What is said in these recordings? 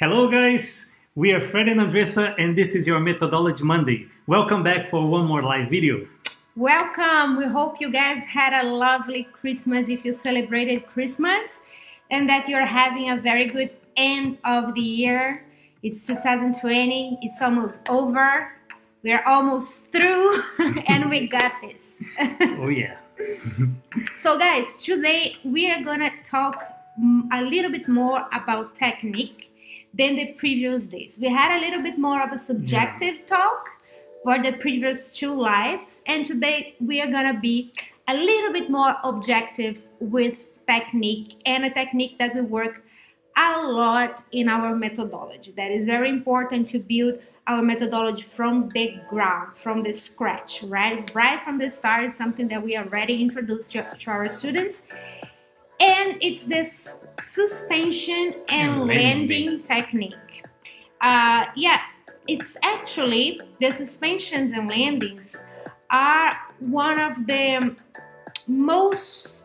Hello, guys. We are Fred and Andressa, and this is your Methodology Monday. Welcome back for one more live video. Welcome. We hope you guys had a lovely Christmas if you celebrated Christmas and that you're having a very good end of the year. It's 2020, it's almost over. We're almost through and we got this. oh, yeah. so, guys, today we are going to talk a little bit more about technique than the previous days. We had a little bit more of a subjective yeah. talk for the previous two lives, and today we are gonna be a little bit more objective with technique and a technique that we work a lot in our methodology. That is very important to build our methodology from the ground, from the scratch, right? Right from the start, it's something that we already introduced to, to our students and it's this suspension and, and landing, landing technique. Uh, yeah, it's actually the suspensions and landings are one of the most,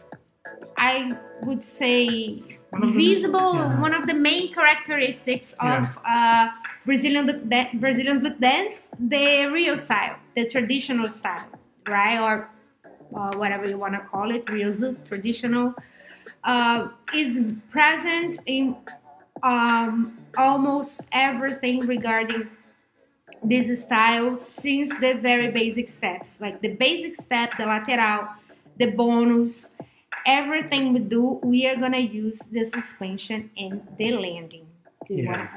I would say, one visible, yeah. one of the main characteristics of yeah. uh, Brazilian Brazilian zouk dance, the real style, the traditional style, right, or uh, whatever you want to call it, real zouk, traditional uh, is present in um, almost everything regarding this style since the very basic steps. Like the basic step the lateral the bonus everything we do we are gonna use the suspension and the landing. Yeah.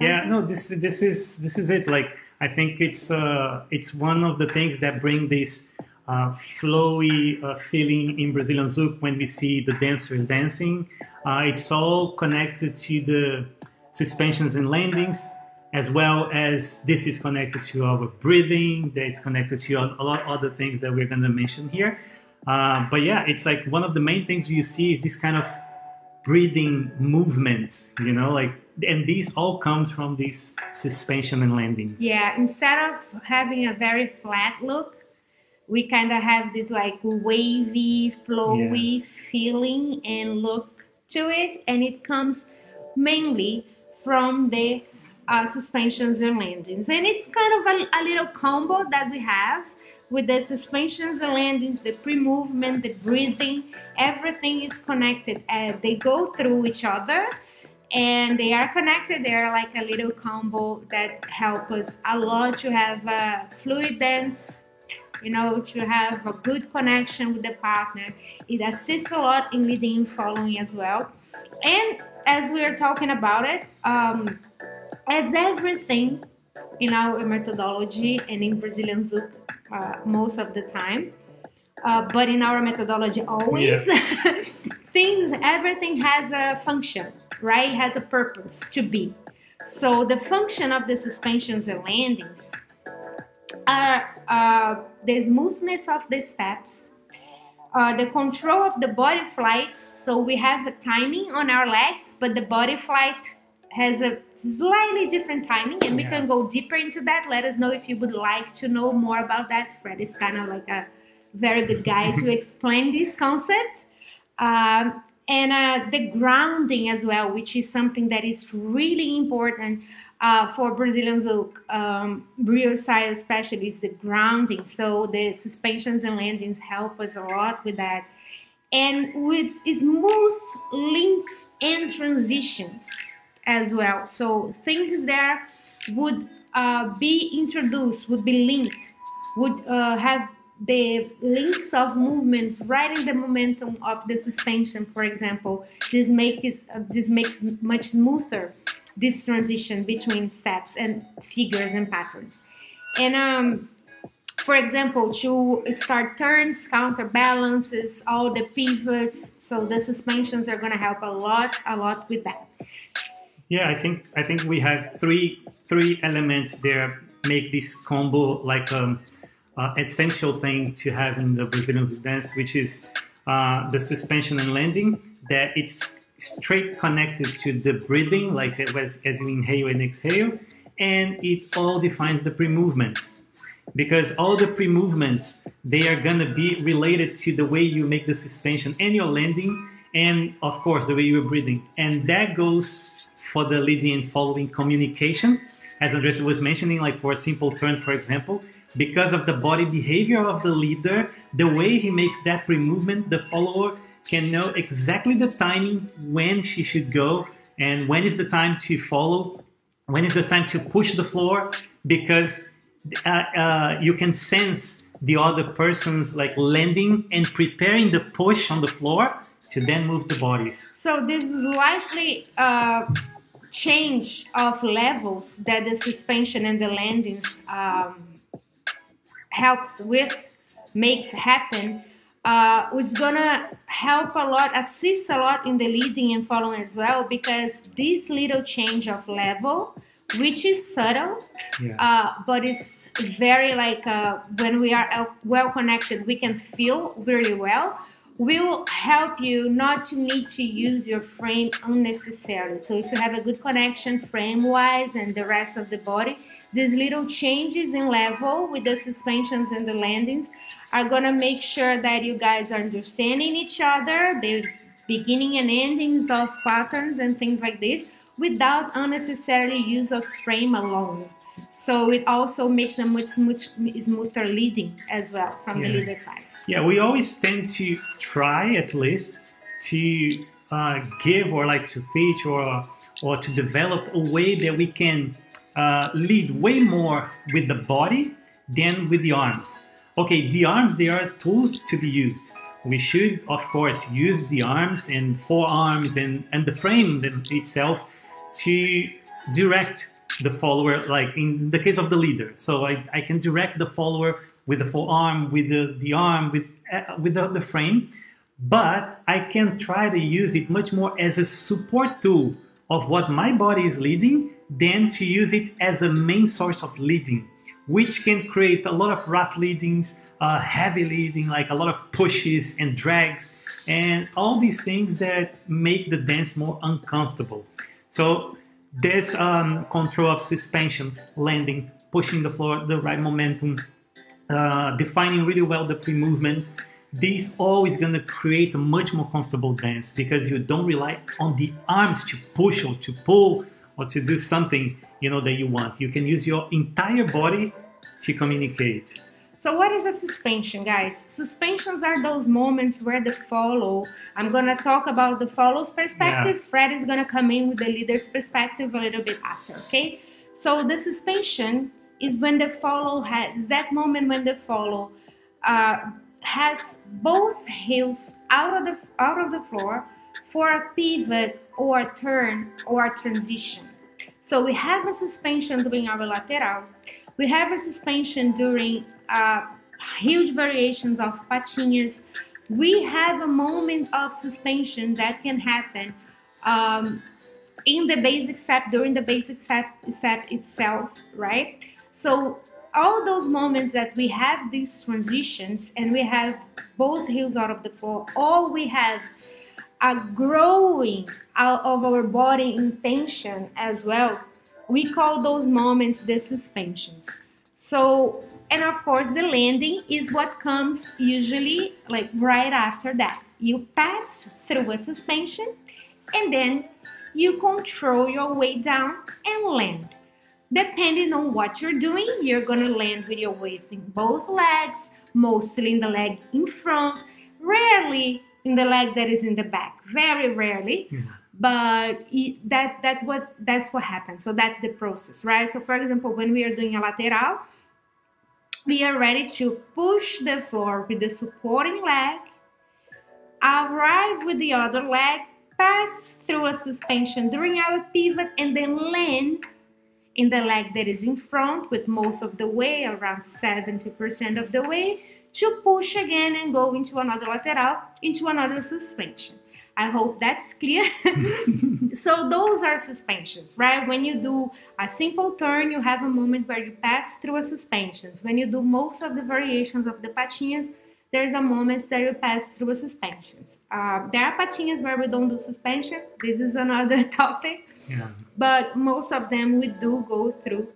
yeah no this this is this is it. Like i think it's uh it's one of the things that bring this uh, flowy uh, feeling in Brazilian Zouk when we see the dancers dancing. Uh, it's all connected to the suspensions and landings, as well as this is connected to our breathing, that's connected to a lot of other things that we're going to mention here. Uh, but yeah, it's like one of the main things you see is this kind of breathing movements, you know, like, and these all comes from these suspension and landings. Yeah, instead of having a very flat look, we kind of have this like wavy, flowy yeah. feeling and look to it, and it comes mainly from the uh, suspensions and landings. And it's kind of a, a, little combo that we have with the suspensions and landings, the pre movement, the breathing, everything is connected. Uh, they go through each other and they are connected. They are like a little combo that help us a lot to have a fluid dance you know, to have a good connection with the partner. It assists a lot in leading and following as well. And as we are talking about it, um, as everything in our methodology and in Brazilian Zouk uh, most of the time, uh, but in our methodology always, yeah. things, everything has a function, right? Has a purpose to be. So the function of the suspensions and landings are uh, the smoothness of the steps, uh, the control of the body flight. So we have a timing on our legs, but the body flight has a slightly different timing, and we yeah. can go deeper into that. Let us know if you would like to know more about that. Fred is kind of like a very good guy to explain this concept. Um, and uh, the grounding as well, which is something that is really important uh, for Brazilian Zouk, um, real style especially is the grounding. So the suspensions and landings help us a lot with that. And with smooth links and transitions as well. So things that would uh, be introduced, would be linked, would uh, have the links of movements right in the momentum of the suspension, for example. This makes uh, this makes much smoother this transition between steps and figures and patterns. And um, for example, to start turns, counterbalances, all the pivots. So the suspensions are going to help a lot, a lot with that. Yeah, I think I think we have three three elements there make this combo like an um, uh, essential thing to have in the Brazilian dance, which is uh, the suspension and landing. That it's straight connected to the breathing, like as, as you inhale and exhale, and it all defines the pre-movements. Because all the pre-movements, they are gonna be related to the way you make the suspension and your landing, and of course the way you're breathing. And that goes for the leading and following communication. As Andressa was mentioning, like for a simple turn, for example, because of the body behavior of the leader, the way he makes that pre-movement, the follower can know exactly the timing when she should go and when is the time to follow, when is the time to push the floor, because uh, uh, you can sense the other person's like landing and preparing the push on the floor to then move the body. So this is likely a change of levels that the suspension and the landings um, helps with, makes happen. Uh, is gonna help a lot, assist a lot in the leading and following as well, because this little change of level which is subtle, yeah. uh, but it's very like uh, when we are well connected, we can feel really well. Will help you not to need to use your frame unnecessarily. So if you have a good connection frame wise and the rest of the body, these little changes in level with the suspensions and the landings are gonna make sure that you guys are understanding each other, the beginning and endings of patterns and things like this without unnecessarily use of frame alone. So it also makes them much, much smoother leading as well from yeah. the leader side. Yeah, we always tend to try at least to uh, give or like to teach or or to develop a way that we can uh, lead way more with the body than with the arms. Okay, the arms they are tools to be used. We should, of course, use the arms and forearms and, and the frame itself to direct the follower, like in the case of the leader. So I, I can direct the follower with the forearm, with the, the arm, with, uh, with the, the frame, but I can try to use it much more as a support tool of what my body is leading than to use it as a main source of leading, which can create a lot of rough leadings, uh, heavy leading, like a lot of pushes and drags, and all these things that make the dance more uncomfortable. So this um, control of suspension, landing, pushing the floor, the right momentum, uh, defining really well the pre-movements, this all is going to create a much more comfortable dance because you don't rely on the arms to push or to pull or to do something you know that you want. You can use your entire body to communicate. So what is a suspension, guys? Suspensions are those moments where the follow, I'm going to talk about the follow's perspective. Yeah. Fred is going to come in with the leader's perspective a little bit after, okay? So the suspension is when the follow has, that moment when the follow uh, has both heels out of the, out of the floor for a pivot or a turn or a transition. So we have a suspension during our lateral. We have a suspension during uh, huge variations of patinhas. We have a moment of suspension that can happen um, in the basic step, during the basic step, step itself, right? So all those moments that we have these transitions and we have both heels out of the floor, all we have a growing out of our body intention as well. We call those moments the suspensions. So, and of course, the landing is what comes usually like right after that. You pass through a suspension and then you control your way down and land. Depending on what you're doing, you're gonna land with your weight in both legs, mostly in the leg in front, rarely in the leg that is in the back, very rarely. Mm-hmm. But it, that that was that's what happens. So that's the process, right? So for example, when we are doing a lateral, we are ready to push the floor with the supporting leg, arrive with the other leg, pass through a suspension during our pivot, and then land in the leg that is in front with most of the way, around 70% of the way, to push again and go into another lateral, into another suspension. I hope that's clear. so those are suspensions, right? When you do a simple turn, you have a moment where you pass through a suspension. When you do most of the variations of the patinhas, there's a moment that you pass through a suspension. Uh, there are patinhas where we don't do suspension. This is another topic. But most of them we do go through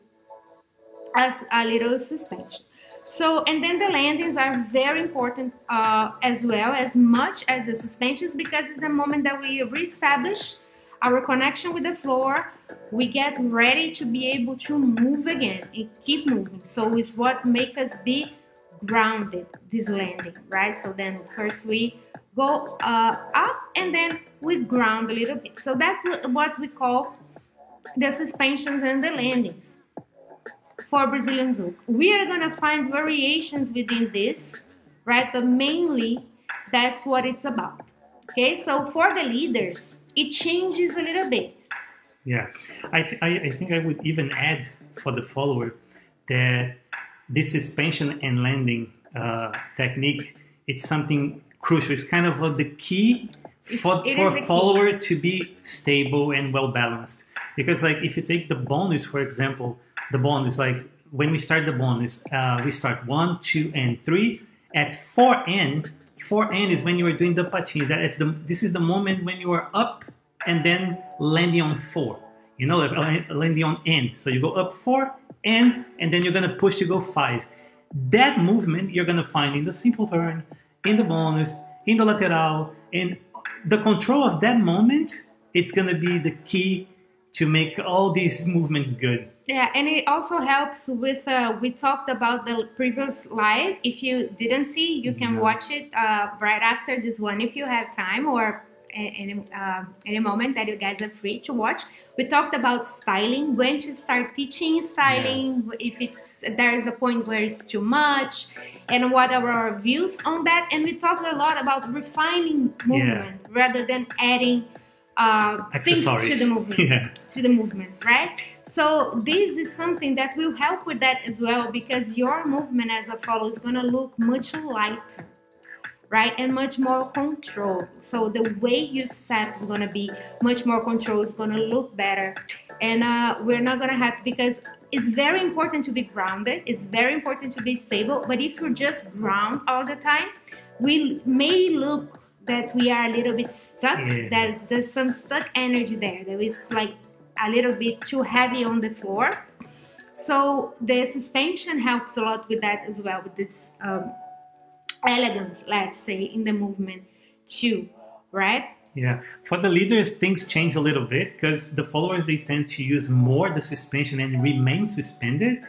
as a little suspension. So, and then the landings are very important uh, as well, as much as the suspensions, because it's the moment that we reestablish our connection with the floor. We get ready to be able to move again and keep moving. So it's what makes us be grounded, this landing, right? So then first we go uh, up and then we ground a little bit. So that's what we call the suspensions and the landings for Brazilian Zouk. We are going to find variations within this, right? But mainly that's what it's about. Okay, so for the leaders, it changes a little bit. Yeah, I, th- I, I think I would even add for the follower that this suspension and landing uh, technique it's something crucial. It's kind of uh, the key for, for a follower key. to be stable and well balanced. Because like if you take the bonus, for example, the bonus like when we start the bonus, uh, we start one, two, and three. At four end, four end is when you are doing the patin. That it's the this is the moment when you are up and then landing on four. You know, like landing on end. So you go up four, end, and then you're gonna push to go five. That movement you're gonna find in the simple turn, in the bonus, in the lateral, and the control of that moment. It's gonna be the key to make all these movements good. Yeah, and it also helps with, uh, we talked about the previous live. If you didn't see, you can watch it uh, right after this one if you have time or any, uh, any moment that you guys are free to watch. We talked about styling, when to start teaching styling, yeah. if it's there is a point where it's too much, and what are our views on that. And we talked a lot about refining movement yeah. rather than adding uh, things to the movement. Yeah. To the movement, right? So this is something that will help with that as well because your movement as a follow is gonna look much lighter right? And much more control. So the way you set is gonna be much more control. It's gonna look better, and uh, we're not gonna have because it's very important to be grounded. It's very important to be stable. But if you're just ground all the time, we may look that we are a little bit stuck. Yeah. There's there's some stuck energy there. That is like a little bit too heavy on the floor. So the suspension helps a lot with that as well, with this um, elegance, let's say, in the movement too, right? Yeah, for the leaders, things change a little bit because the followers they tend to use more the suspension and remain suspended.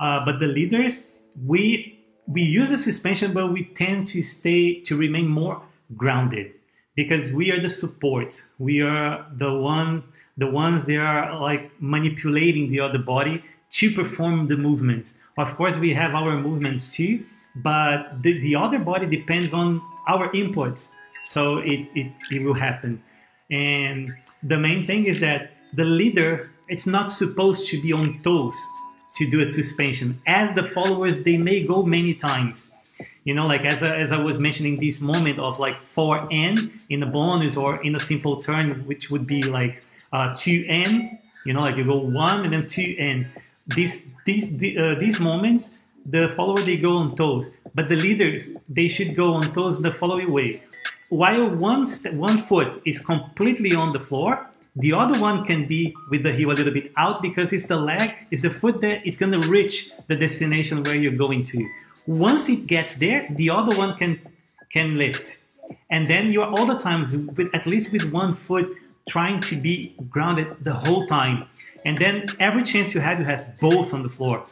Uh, but the leaders, we we use the suspension, but we tend to stay to remain more grounded because we are the support. We are the one, the ones that are like manipulating the other body to perform the movements. Of course, we have our movements too, but the, the other body depends on our inputs. So it, it, it will happen. And the main thing is that the leader it's not supposed to be on toes to do a suspension. As the followers they may go many times. You know like as, I, as i was mentioning this moment of like 4n in a bonus or in a simple turn which would be like uh, 2n you know like you go 1 and then 2n these these uh, these moments the follower they go on toes, but the leaders they should go on toes the following way. While one one foot is completely on the floor, the other one can be with the heel a little bit out because it's the leg, it's the foot that is going to reach the destination where you're going to. Once it gets there, the other one can can lift, and then you are all the times with at least with one foot trying to be grounded the whole time. And then every chance you have, you have both on the floor.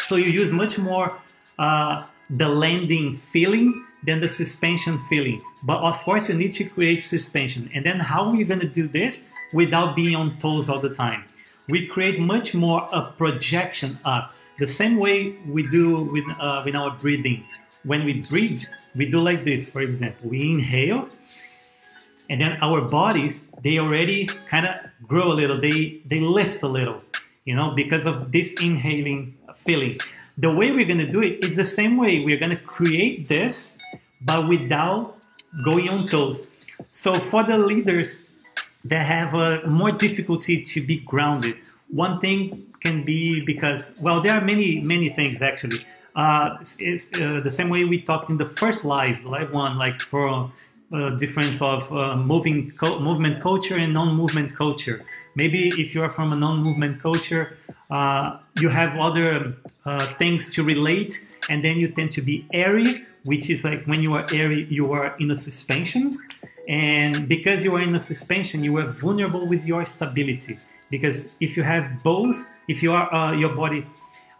So you use much more uh, the landing feeling than the suspension feeling. But of course, you need to create suspension. And then how are you going to do this without being on toes all the time? We create much more a projection up. The same way we do with, uh, with our breathing. When we breathe, we do like this, for example. We inhale, and then our bodies, they already kind of grow a little. They, they lift a little, you know, because of this inhaling feeling. The way we're going to do it is the same way. We're going to create this, but without going on toes. So for the leaders that have a more difficulty to be grounded, one thing can be because, well, there are many, many things actually. Uh, it's uh, the same way we talked in the first live, live one, like for uh, difference of uh, moving co- movement culture and non-movement culture. Maybe if you are from a non-movement culture, uh, you have other uh, things to relate, and then you tend to be airy, which is like when you are airy, you are in a suspension, and because you are in a suspension, you are vulnerable with your stability. Because if you have both, if you are uh, your body,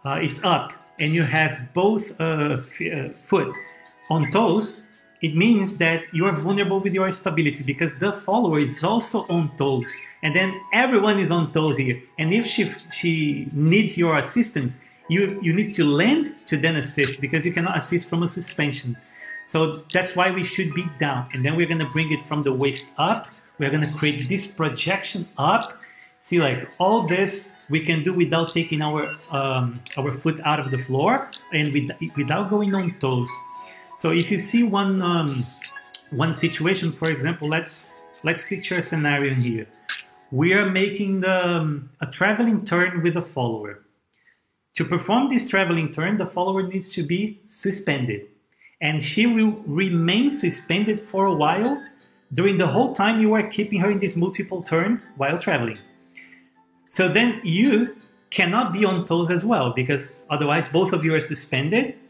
uh, it's up, and you have both f- foot on toes, it means that you are vulnerable with your stability because the follower is also on toes. And then everyone is on toes here. And if she, she needs your assistance, you, you need to land to then assist because you cannot assist from a suspension. So that's why we should be down. And then we're going to bring it from the waist up. We're going to create this projection up. See, like all this we can do without taking our um, our foot out of the floor and with, without going on toes. So if you see one um, one situation, for example, let's let's picture a scenario here. We are making the, um, a traveling turn with a follower. To perform this traveling turn, the follower needs to be suspended, and she will remain suspended for a while during the whole time you are keeping her in this multiple turn while traveling. So then you cannot be on toes as well because otherwise both of you are suspended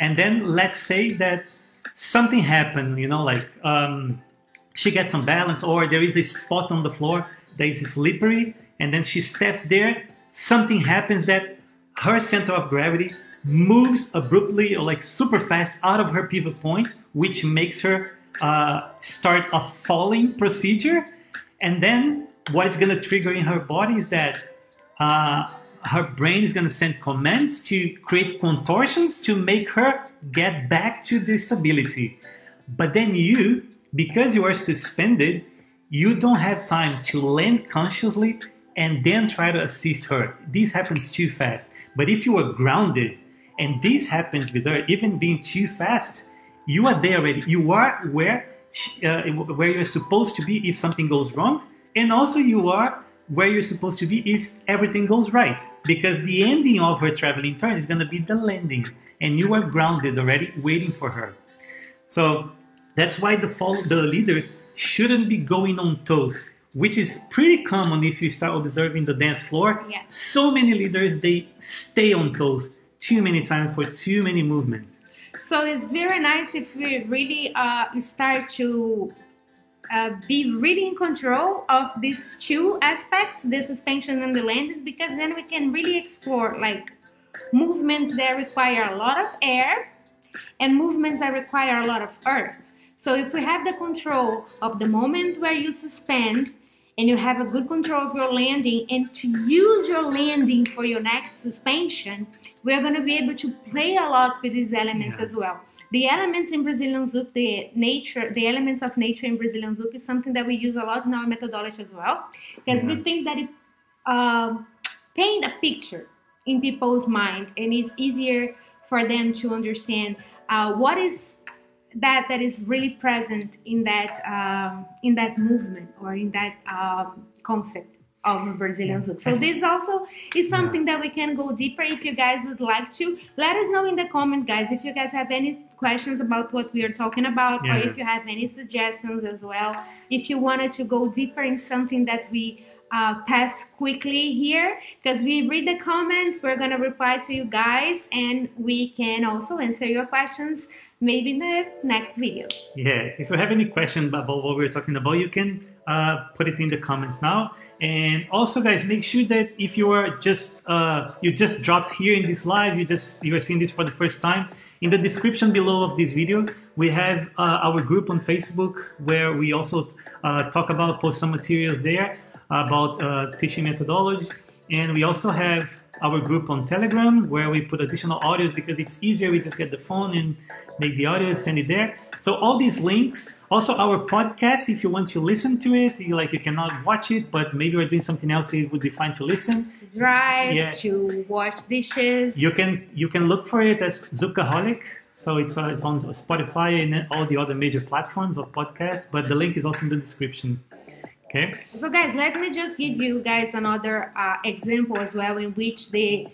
and then let's say that something happened, you know, like um, she gets some balance, or there is a spot on the floor that is slippery, and then she steps there. Something happens that her center of gravity moves abruptly or like super fast out of her pivot point, which makes her uh, start a falling procedure. And then what is going to trigger in her body is that uh, her brain is going to send commands to create contortions to make her get back to the stability. But then you, because you are suspended, you don't have time to land consciously and then try to assist her. This happens too fast. But if you are grounded and this happens with her, even being too fast, you are there already. You are where uh, where you're supposed to be if something goes wrong, and also you are where you're supposed to be if everything goes right. Because the ending of her traveling turn is going to be the landing, and you are grounded already, waiting for her. So that's why the follow, the leaders shouldn't be going on toes, which is pretty common if you start observing the dance floor. Yeah. So many leaders they stay on toes too many times for too many movements. So it's very nice if we really uh, start to uh, be really in control of these two aspects, the suspension and the landings, because then we can really explore like movements that require a lot of air and movements that require a lot of earth. So if we have the control of the moment where you suspend and you have a good control of your landing and to use your landing for your next suspension, we're going to be able to play a lot with these elements yeah. as well the elements in Brazilian Zouk, the nature, the elements of nature in Brazilian Zouk is something that we use a lot in our methodology as well, because we think that it uh, paint a picture in people's mind, and it's easier for them to understand uh, what is that that is really present in that um, in that movement or in that um, concept of Brazilian Zouk. So this also is something that we can go deeper if you guys would like to. Let us know in the comment, guys, if you guys have any questions about what we are talking about yeah. or if you have any suggestions as well. If you wanted to go deeper in something that we uh, pass quickly here because we read the comments we're going to reply to you guys and we can also answer your questions maybe in the next video yeah if you have any question about what we're talking about you can uh, put it in the comments now and also, guys, make sure that if you are just uh, you just dropped here in this live, you just you are seeing this for the first time. In the description below of this video, we have uh, our group on Facebook where we also uh, talk about post some materials there about uh, teaching methodology, and we also have our group on Telegram where we put additional audios because it's easier. We just get the phone and make the audio, send it there. So all these links, also our podcast, if you want to listen to it, you, like you cannot watch it, but maybe you're doing something else, it would be fine to listen. To drive, yeah. to wash dishes. You can you can look for it as Zoukaholic. So it's, uh, it's on Spotify and all the other major platforms of podcast, but the link is also in the description. Okay. So guys, let me just give you guys another uh, example as well in which the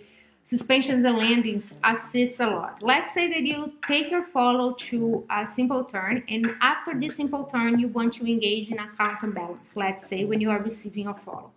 suspensions and landings assist a lot. Let's say that you take your follow to a simple turn, and after this simple turn, you want to engage in a counterbalance. Let's say when you are receiving a follow.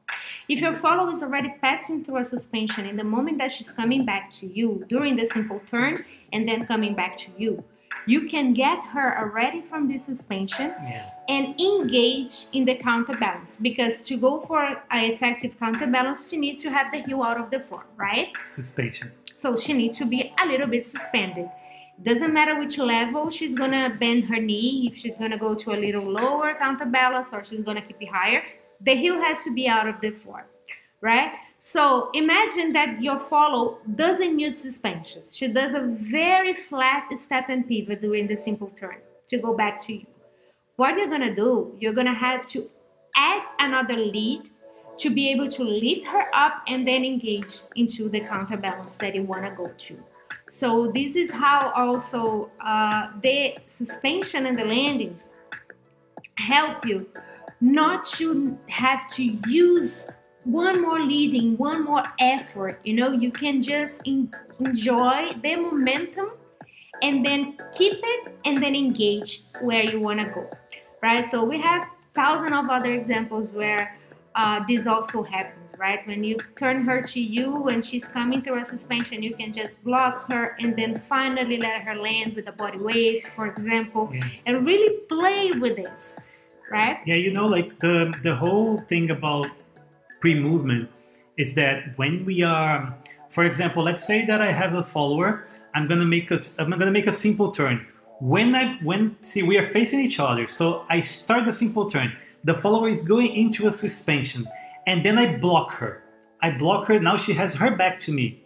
If your follow is already passing through a suspension in the moment that she's coming back to you during the simple turn and then coming back to you, you can get her already from the suspension Yeah. and engage in the counterbalance because to go for an effective counterbalance, she needs to have the heel out of the form, right? Suspension. So she needs to be a little bit suspended. Doesn't matter which level she's gonna bend her knee, if she's gonna go to a little lower counterbalance or she's gonna keep it higher. The heel has to be out of the form, right? So imagine that your follow doesn't use suspensions. She does a very flat step and pivot during the simple turn to go back to you. What you're gonna do, you're gonna have to add another lead to be able to lift her up and then engage into the counterbalance that you wanna go to. So this is how also uh, the suspension and the landings help you not to have to use one more leading, one more effort. You know, you can just en- enjoy the momentum and then keep it and then engage where you want to go, right? So we have thousands of other examples where uh, this also happens, right? When you turn her to you when she's coming through a suspension, you can just block her and then finally let her land with a body wave, for example, Yeah. and really play with this, right? Yeah, you know, like the the whole thing about pre-movement is that when we are, for example, let's say that I have a follower, I'm gonna make a I'm gonna make a simple turn. When I when see we are facing each other, so I start the simple turn. The follower is going into a suspension, and then I block her. I block her. Now she has her back to me.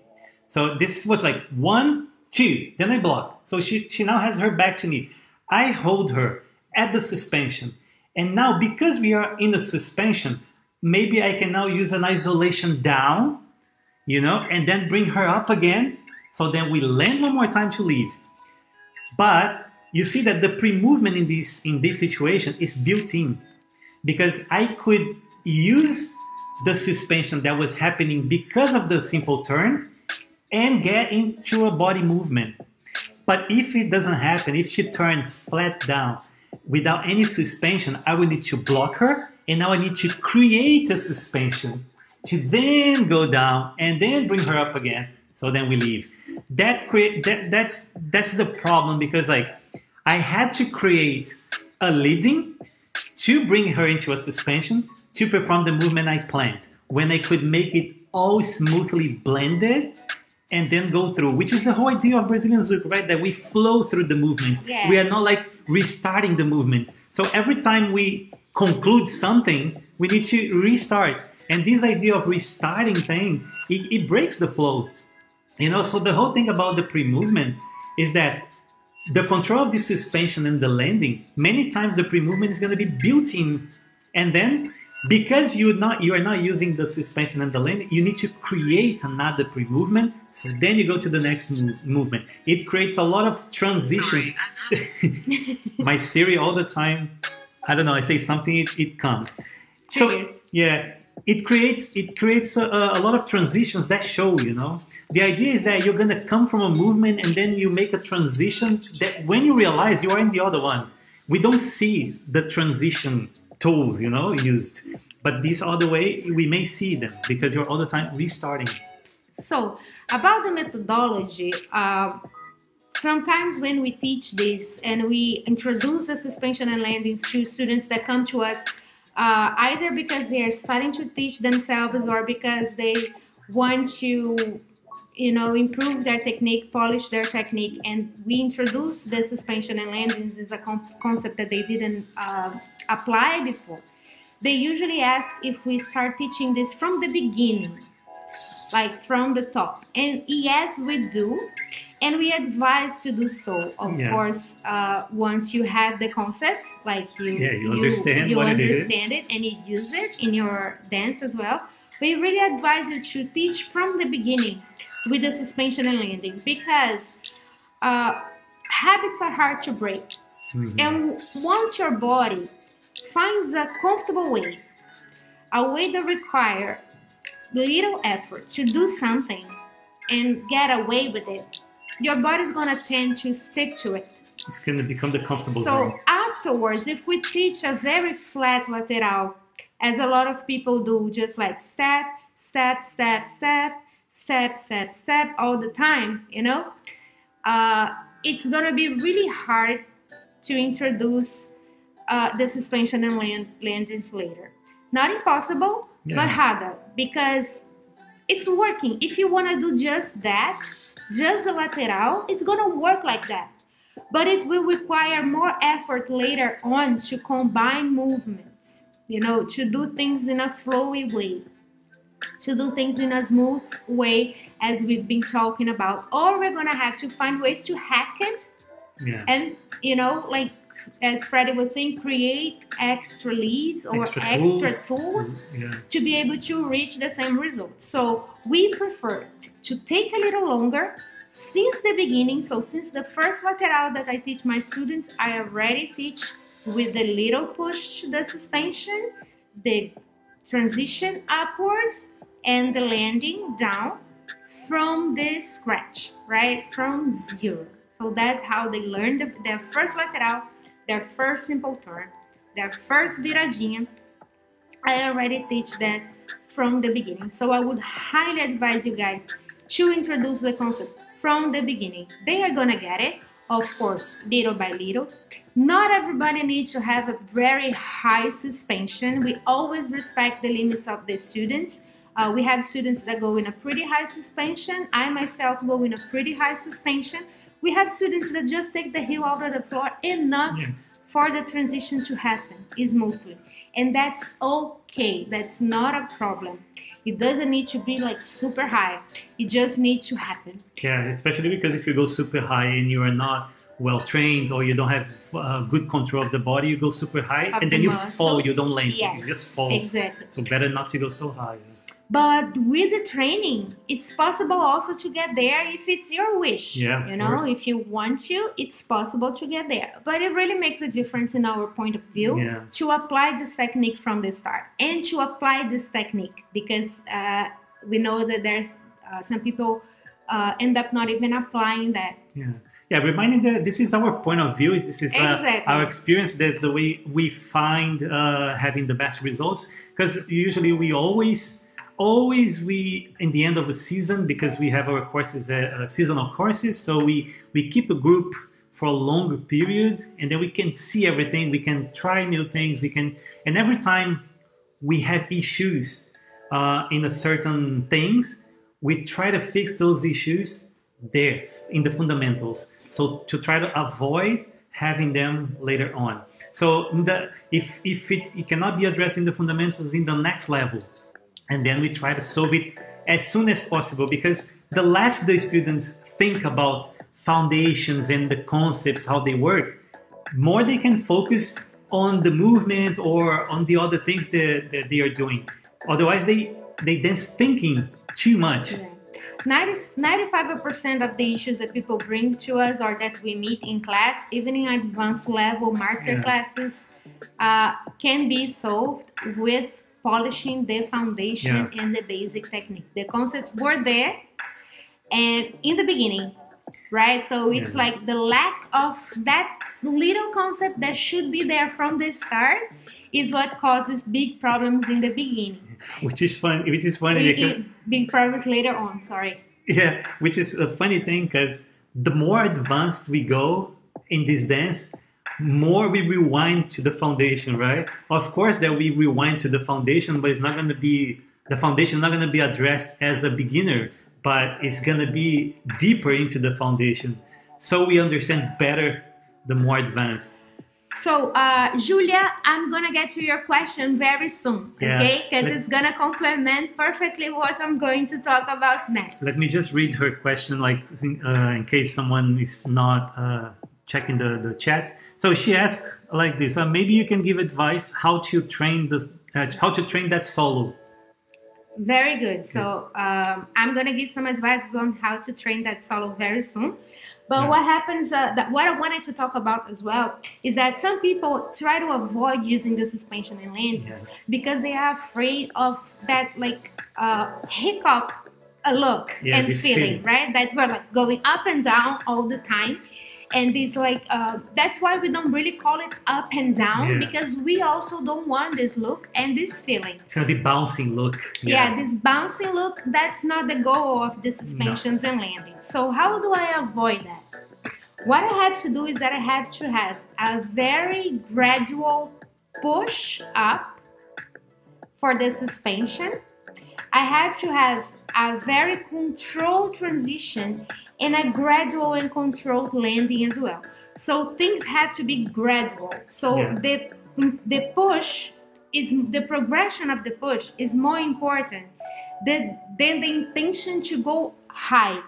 So this was like one, two, then I block. So she, she now has her back to me. I hold her at the suspension. And now, because we are in the suspension, maybe I can now use an isolation down, you know, and then bring her up again. So then we land one more time to leave. But you see that the pre-movement in this in this situation is built in because I could use the suspension that was happening because of the simple turn and get into a body movement. But if it doesn't happen, if she turns flat down without any suspension, I will need to block her and now I need to create a suspension to then go down and then bring her up again. So then we leave. That create that that's that's the problem because like I had to create a leading to bring her into a suspension to perform the movement I planned when I could make it all smoothly blended and then go through, which is the whole idea of Brazilian Zouk, right? That we flow through the movements. Yeah. We are not like restarting the movement. So every time we conclude something, we need to restart. And this idea of restarting thing, it, it breaks the flow. You know, so the whole thing about the pre-movement is that the control of the suspension and the landing, many times the pre-movement is going to be built in, and then because you not you are not using the suspension and the landing, you need to create another pre-movement. So then you go to the next move, movement. It creates a lot of transitions. My Siri all the time. I don't know. I say something, it, it comes. So yeah, it creates it creates a, a lot of transitions that show. You know, the idea is that you're gonna come from a movement and then you make a transition. That when you realize you are in the other one, we don't see the transition tools, you know, used. But this other way, we may see them because you're all the time restarting. So, about the methodology, uh, sometimes when we teach this and we introduce the suspension and landings to students that come to us, uh, either because they are starting to teach themselves or because they want to, you know, improve their technique, polish their technique, and we introduce the suspension and landings as a con- concept that they didn't uh, apply before. They usually ask if we start teaching this from the beginning like from the top. And yes, we do. And we advise to do so, of Yeah. course, uh, once you have the concept, like you, Yeah, you understand you what understand it and you use it in your dance as well. We really advise you to teach from the beginning with the suspension and landing because uh, habits are hard to break. Mhm. And once your body finds a comfortable way, a way that require little effort to do something, and get away with it, your body's gonna tend to stick to it. It's gonna become the comfortable So zone. afterwards, if we teach a very flat lateral, as a lot of people do, just like step, step, step, step, step, step, step, all the time, you know, uh, it's gonna be really hard to introduce uh, the suspension and land landings later. Not impossible, but harder because it's working. If you want to do just that, just the lateral, it's gonna work like that. But it will require more effort later on to combine movements, you know, to do things in a flowy way, to do things in a smooth way, as we've been talking about. Or we're gonna have to find ways to hack it Yeah. and you know like as Freddy was saying create extra leads or Extra extra, tools. tools, mm-hmm. Yeah. to be able to reach the same result so we prefer to take a little longer since the beginning so since the first lateral that i teach my students i already teach with the little push to the suspension the transition upwards and the landing down from the scratch, right? From zero. So that's how they learn the, their first lateral, their first simple turn, their first viradinha. I already teach that from the beginning. So I would highly advise you guys to introduce the concept from the beginning. They are gonna get it, of course, little by little. Not everybody needs to have a very high suspension. We always respect the limits of the students. Uh, we have students that go in a pretty high suspension. I myself go in a pretty high suspension. We have students that just take the heel out of the floor enough Yeah. for the transition to happen smoothly. And that's okay. That's not a problem. It doesn't need to be like super high. It just needs to happen. Yeah, especially because if you go super high and you are not well trained or you don't have uh, good control of the body, you go super high Of and the then you fall. You don't land. Yes, You just fall. Exactly. So better not to go so high. But with the training, it's possible also to get there if it's your wish. Yeah, you know, course. if you want to, it's possible to get there. But it really makes a difference in our point of view Yeah. to apply this technique from the start and to apply this technique because uh, we know that there's uh, some people uh, end up not even applying that. Yeah. Yeah, reminding that this is our point of view. This is uh, Exactly. our experience. That's the way we find uh, having the best results. Because usually we always, always we in the end of the season because we have our courses, uh, uh, seasonal courses. So we we keep a group for a longer period, and then we can see everything. We can try new things. We can, and every time we have issues uh, in a certain things, we try to fix those issues there in the fundamentals. So to try to avoid having them later on. So the, if if it, it cannot be addressed in the fundamentals in the next level, and then we try to solve it as soon as possible because the less the students think about foundations and the concepts how they work more they can focus on the movement or on the other things that, that they are doing. Otherwise they they then thinking too much. 90, 95% of the issues that people bring to us or that we meet in class, even in advanced level master Yeah. classes, uh, can be solved with polishing the foundation Yeah. and the basic technique. The concepts were there and in the beginning, right? So it's Yeah. like the lack of that little concept that should be there from the start is what causes big problems in the beginning. which is fun which is funny I- because big problems later on, sorry. yeah which is a funny thing because the more advanced we go in this dance more we rewind to the foundation right of course that we rewind to the foundation but it's not going to be the foundation not going to be addressed as a beginner but it's going to be deeper into the foundation so we understand better the more advanced So, uh, Julia, I'm gonna get to your question very soon, Yeah. okay? Because it's gonna complement perfectly what I'm going to talk about next. Let me just read her question, like uh, in case someone is not uh, checking the, the chat. So she asked like this: uh, Maybe you can give advice how to train this, uh, how to train that solo. Very good. So, um, I'm gonna give some advice on how to train that solo very soon. But Yeah. what happens? Uh, that what I wanted to talk about as well is that some people try to avoid using the suspension and landings Yeah. because they are afraid of that like uh, hiccup a look Yeah, and feeling, feeling. right? That we're like going up and down all the time. And it's like uh, that's why we don't really call it up and down Yeah. because we also don't want this look and this feeling. It's gonna be bouncing look. Yeah. this bouncing look, that's not the goal of the suspensions and landings. So how do I avoid that? What I have to do is that I have to have a very gradual push up for the suspension. I have to have a very controlled transition and a gradual and controlled landing as well. So things have to be gradual. So Yeah. the the push is the progression of the push is more important than, than the intention to go high,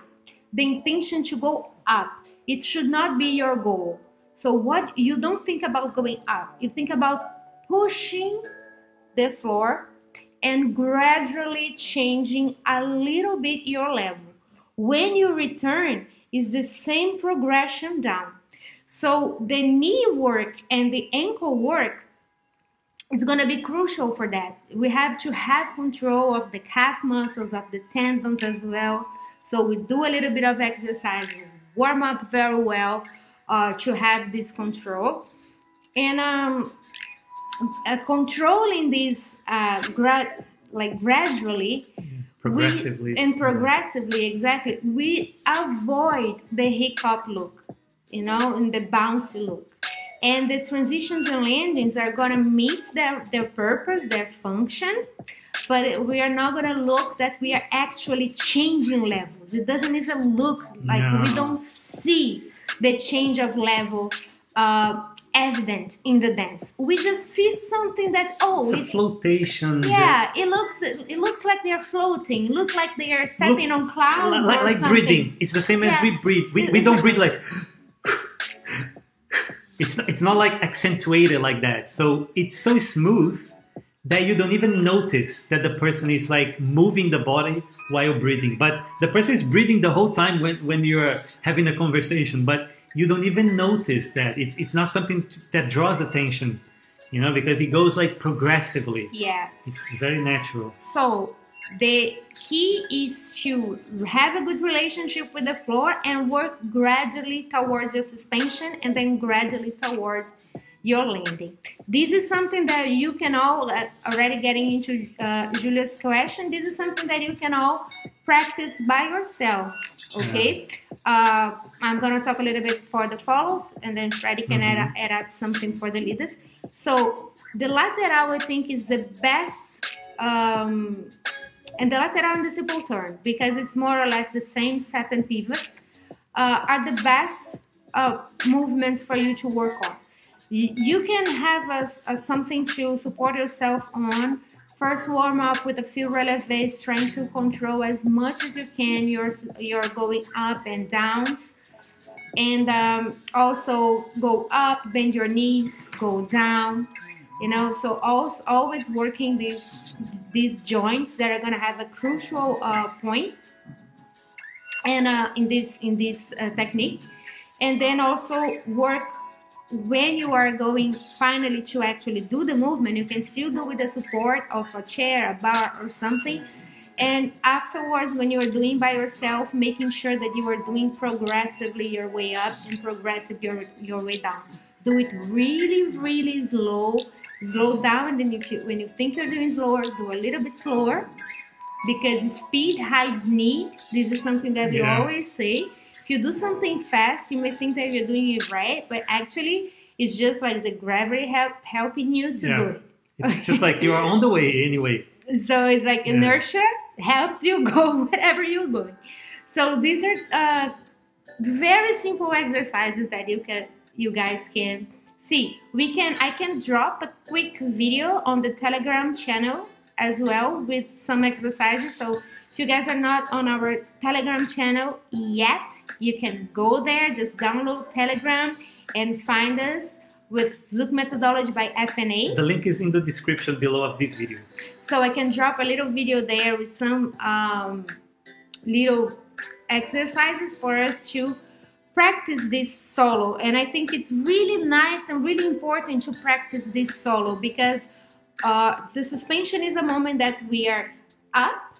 the intention to go up. It should not be your goal. So what you don't think about going up, you think about pushing the floor and gradually changing a little bit your level. When you return, is the same progression down. So the knee work and the ankle work is going to be crucial for that. We have to have control of the calf muscles, of the tendons as well. So we do a little bit of exercise, warm up very well uh, to have this control. And um, uh, controlling this uh, gra- like gradually Progressively. we, and progressively exactly. We avoid the hiccup look you know and the bouncy look. And the transitions and landings are going to meet their, their purpose their function but we are not going to look that we are actually changing levels. It doesn't even look like we don't see the change of level uh, evident in the dance we just see something that oh it's a it, flotation. yeah, it looks it looks like they're floating. It looks like they are stepping on clouds like, like breathing. It's the same as we breathe. We, we don't breathe like. It's not, it's not like accentuated like that. So it's so smooth that you don't even notice that the person is like moving the body while breathing. But the person is breathing the whole time when, when you're having a conversation. But you don't even notice that. It's it's not something that draws attention, you know, because it goes like progressively. Yes. It's very natural. So the key is to have a good relationship with the floor and work gradually towards your suspension and then gradually towards your landing. This is something that you can all uh, already getting into uh, Julia's question. This is something that you can all practice by yourself. Okay. Uh, I'm gonna talk a little bit for the follows, and then Freddy can add, add up something for the leaders. So the lateral, I think, is the best um, and the lateral and the simple turn because it's more or less the same step and pivot uh, are the best uh, movements for you to work on. You, you can have a, a something to support yourself on. First, warm up with a few releves, trying to control as much as you can. You're you're going up and downs, and um, also go up, bend your knees, go down you know so also always working these these joints that are going to have a crucial uh, point and uh, in this in this uh, technique and then also work when you are going finally to actually do the movement you can still do with the support of a chair a bar or something. And afterwards when you are doing by yourself making sure that you are doing progressively your way up and progressive your your way down. Do it really really slow. Slow down and then if you, when you think you're doing slower do a little bit slower. Because speed hides need this is something that we Yeah. always say if you do something fast you may think that you're doing it right but actually it's just like the gravity help helping you to Yeah. do it It's just like you are on the way anyway. so it's like Yeah. inertia helps you go wherever you're going. So these are uh, very simple exercises that you can you guys can see. We can I can drop a quick video on the Telegram channel as well with some exercises. So if you guys are not on our Telegram channel yet, you can go there, just download Telegram and find us with Zouk methodology by F&A. The link is in the description below of this video. So I can drop a little video there with some um, little exercises for us to practice this solo. And I think it's really nice and really important to practice this solo because uh, the suspension is a moment that we are up,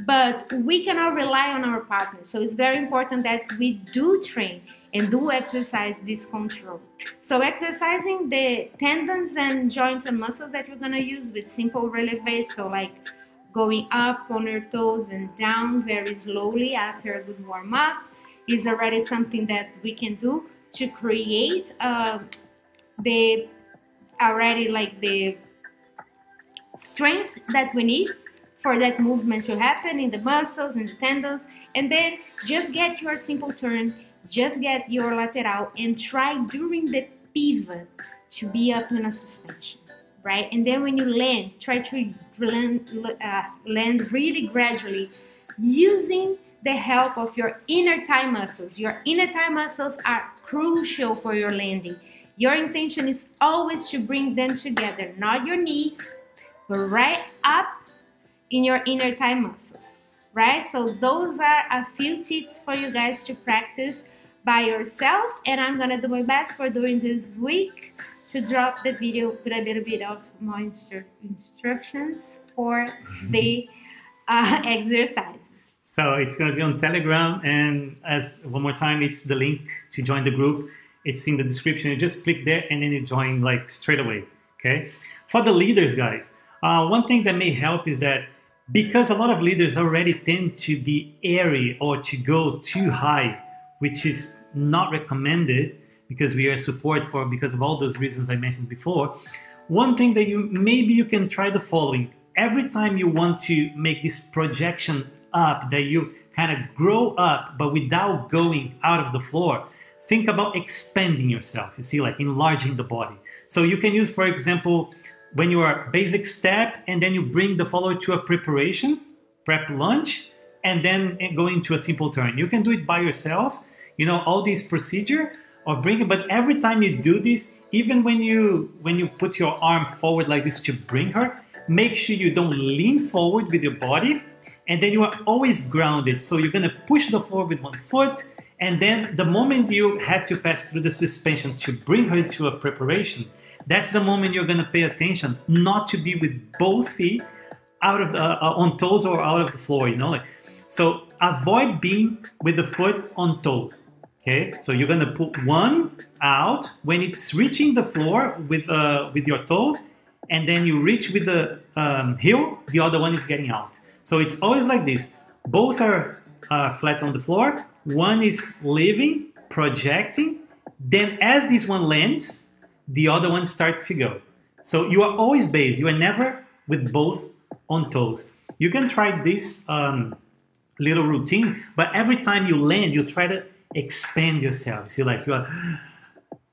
but we cannot rely on our partners. So it's very important that we do train and do exercise this control. So exercising the tendons and joints and muscles that you're gonna use with simple releve, so like going up on your toes and down very slowly after a good warm up is already something that we can do to create uh, the already like the strength that we need for that movement to happen in the muscles and the tendons and then just get your simple turn just get your lateral and try during the pivot to be up in a suspension right? And then when you land try to land, uh, land really gradually using the help of your inner thigh muscles. Your inner thigh muscles are crucial for your landing. Your intention is always to bring them together not your knees but right up in your inner thigh muscles, right? So those are a few tips for you guys to practice by yourself and I'm gonna do my best for doing this week to drop the video with a little bit of more instru instructions for the uh, exercises. So it's gonna be on Telegram and as one more time, it's the link to join the group. It's in the description. You just click there and then you join like straight away, okay? For the leaders, guys, uh, one thing that may help is that because a lot of leaders already tend to be airy or to go too high, which is not recommended because we are support for because of all those reasons I mentioned before. One thing that you maybe you can try the following. Every time you want to make this projection up, that you kind of grow up, but without going out of the floor, think about expanding yourself. You see, like enlarging the body. So you can use, for example, when you are basic step and then you bring the follower to a preparation, prep lunge, and then go into a simple turn. You can do it by yourself, you know, all this procedure of bringing, but every time you do this, even when you when you put your arm forward like this to bring her, make sure you don't lean forward with your body, and then you are always grounded. So you're gonna push the floor with one foot, and then the moment you have to pass through the suspension to bring her to a preparation, that's the moment you're going to pay attention, not to be with both feet out of the, uh, on toes or out of the floor, you know, like, so avoid being with the foot on toe. Okay, so you're gonna put one out when it's reaching the floor with uh, with your toe, and then you reach with the um, heel. The other one is getting out. So it's always like this. Both are uh, flat on the floor. One is leaving, projecting. Then as this one lands, the other one start to go. So you are always based. You are never with both on toes. You can try this um, little routine, but every time you land, you try to expand yourself. See, like you are.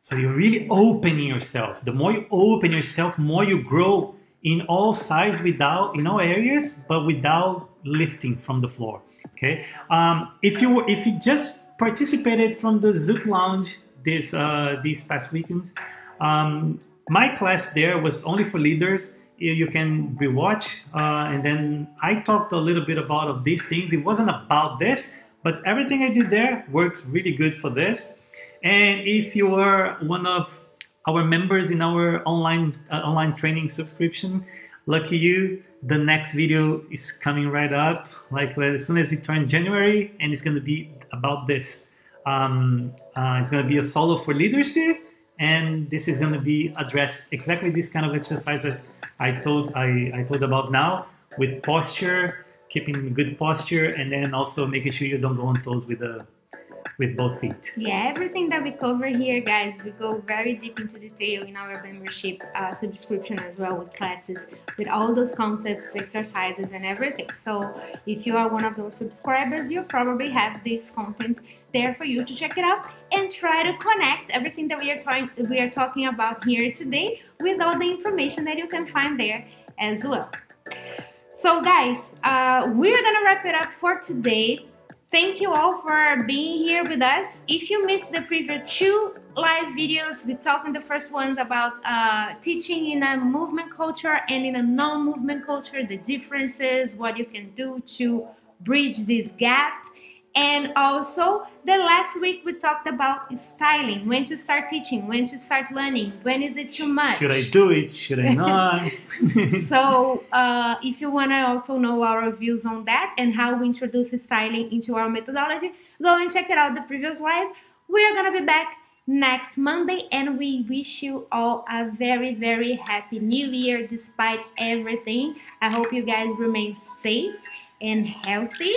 So you're really opening yourself. The more you open yourself, more you grow in all sides without in all areas, but without lifting from the floor. Okay. Um, if you if you just participated from the Zouk Lounge this uh, these past weekends, um, my class there was only for leaders. You can rewatch, uh, and then I talked a little bit about of these things. It wasn't about this, but everything I did there works really good for this. And if you are one of our members in our online uh, online training subscription, lucky you, the next video is coming right up, like as soon as it turns January, and it's going to be about this. Um, uh, it's going to be a solo for leadership and this is going to be addressed exactly this kind of exercise that I told I, I told about now with posture, keeping good posture, and then also making sure you don't go on toes with the with both feet. Yeah, everything that we cover here, guys, we go very deep into detail in our membership uh, subscription as well with classes, with all those concepts, exercises, and everything. So if you are one of those subscribers, you probably have this content there for you to check it out and try to connect everything that we are, trying, we are talking about here today with all the information that you can find there as well. So guys, uh, we're gonna wrap it up for today. Thank you all for being here with us. If you missed the previous two live videos, we talked in the first ones about uh, teaching in a movement culture and in a non-movement culture, the differences, what you can do to bridge this gap And also, the last week we talked about styling, when to start teaching, when to start learning, when is it too much? Should I do it? Should I not? so, uh, if you want to also know our views on that and how we introduce styling into our methodology, go and check it out the previous live. We are going to be back next Monday and we wish you all a very, very happy new year despite everything. I hope you guys remain safe and healthy.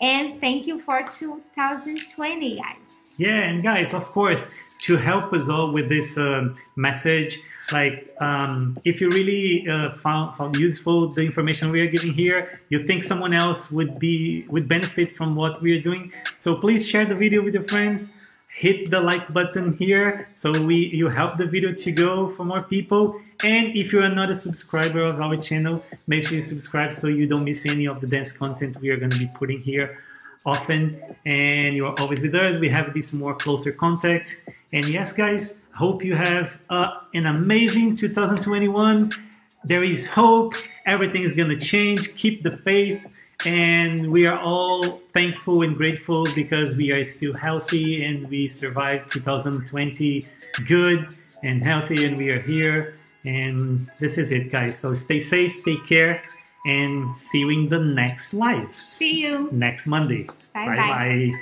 And thank you for 2020, guys. Yeah, and guys, of course, to help us all with this um, message, like um, if you really uh, found, found useful the information we are giving here, you think someone else would be would benefit from what we are doing, so please share the video with your friends hit the like button here so we you help the video to go for more people. And if you're not a subscriber of our channel make sure you subscribe so you don't miss any of the dance content we are going to be putting here often. And you're always with us. We have this more closer contact. And yes guys hope you have uh, an amazing 2021 there is hope. Everything is going to change. Keep the faith and we are all thankful and grateful because we are still healthy and we survived 2020 good and healthy and we are here. And this is it, guys. So stay safe, take care, and see you in the next live. See you next Monday. Bye bye. bye.